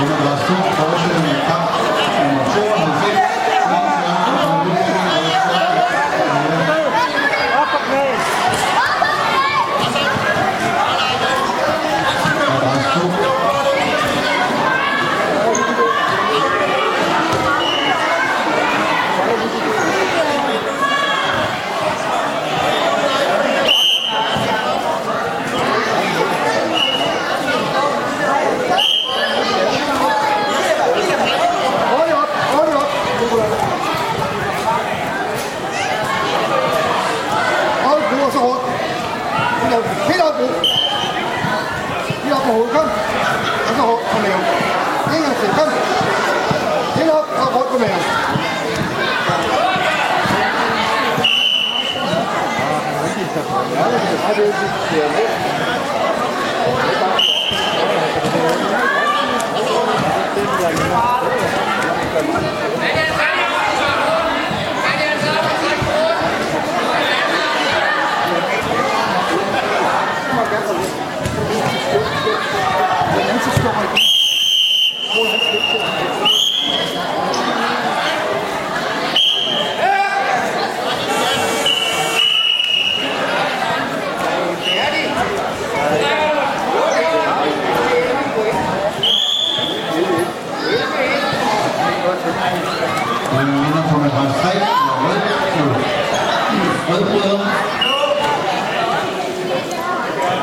Un abrazo, يضعه الخمس أنه قميص ينسي الخمس هنا أخذ قميص هذا til, kom.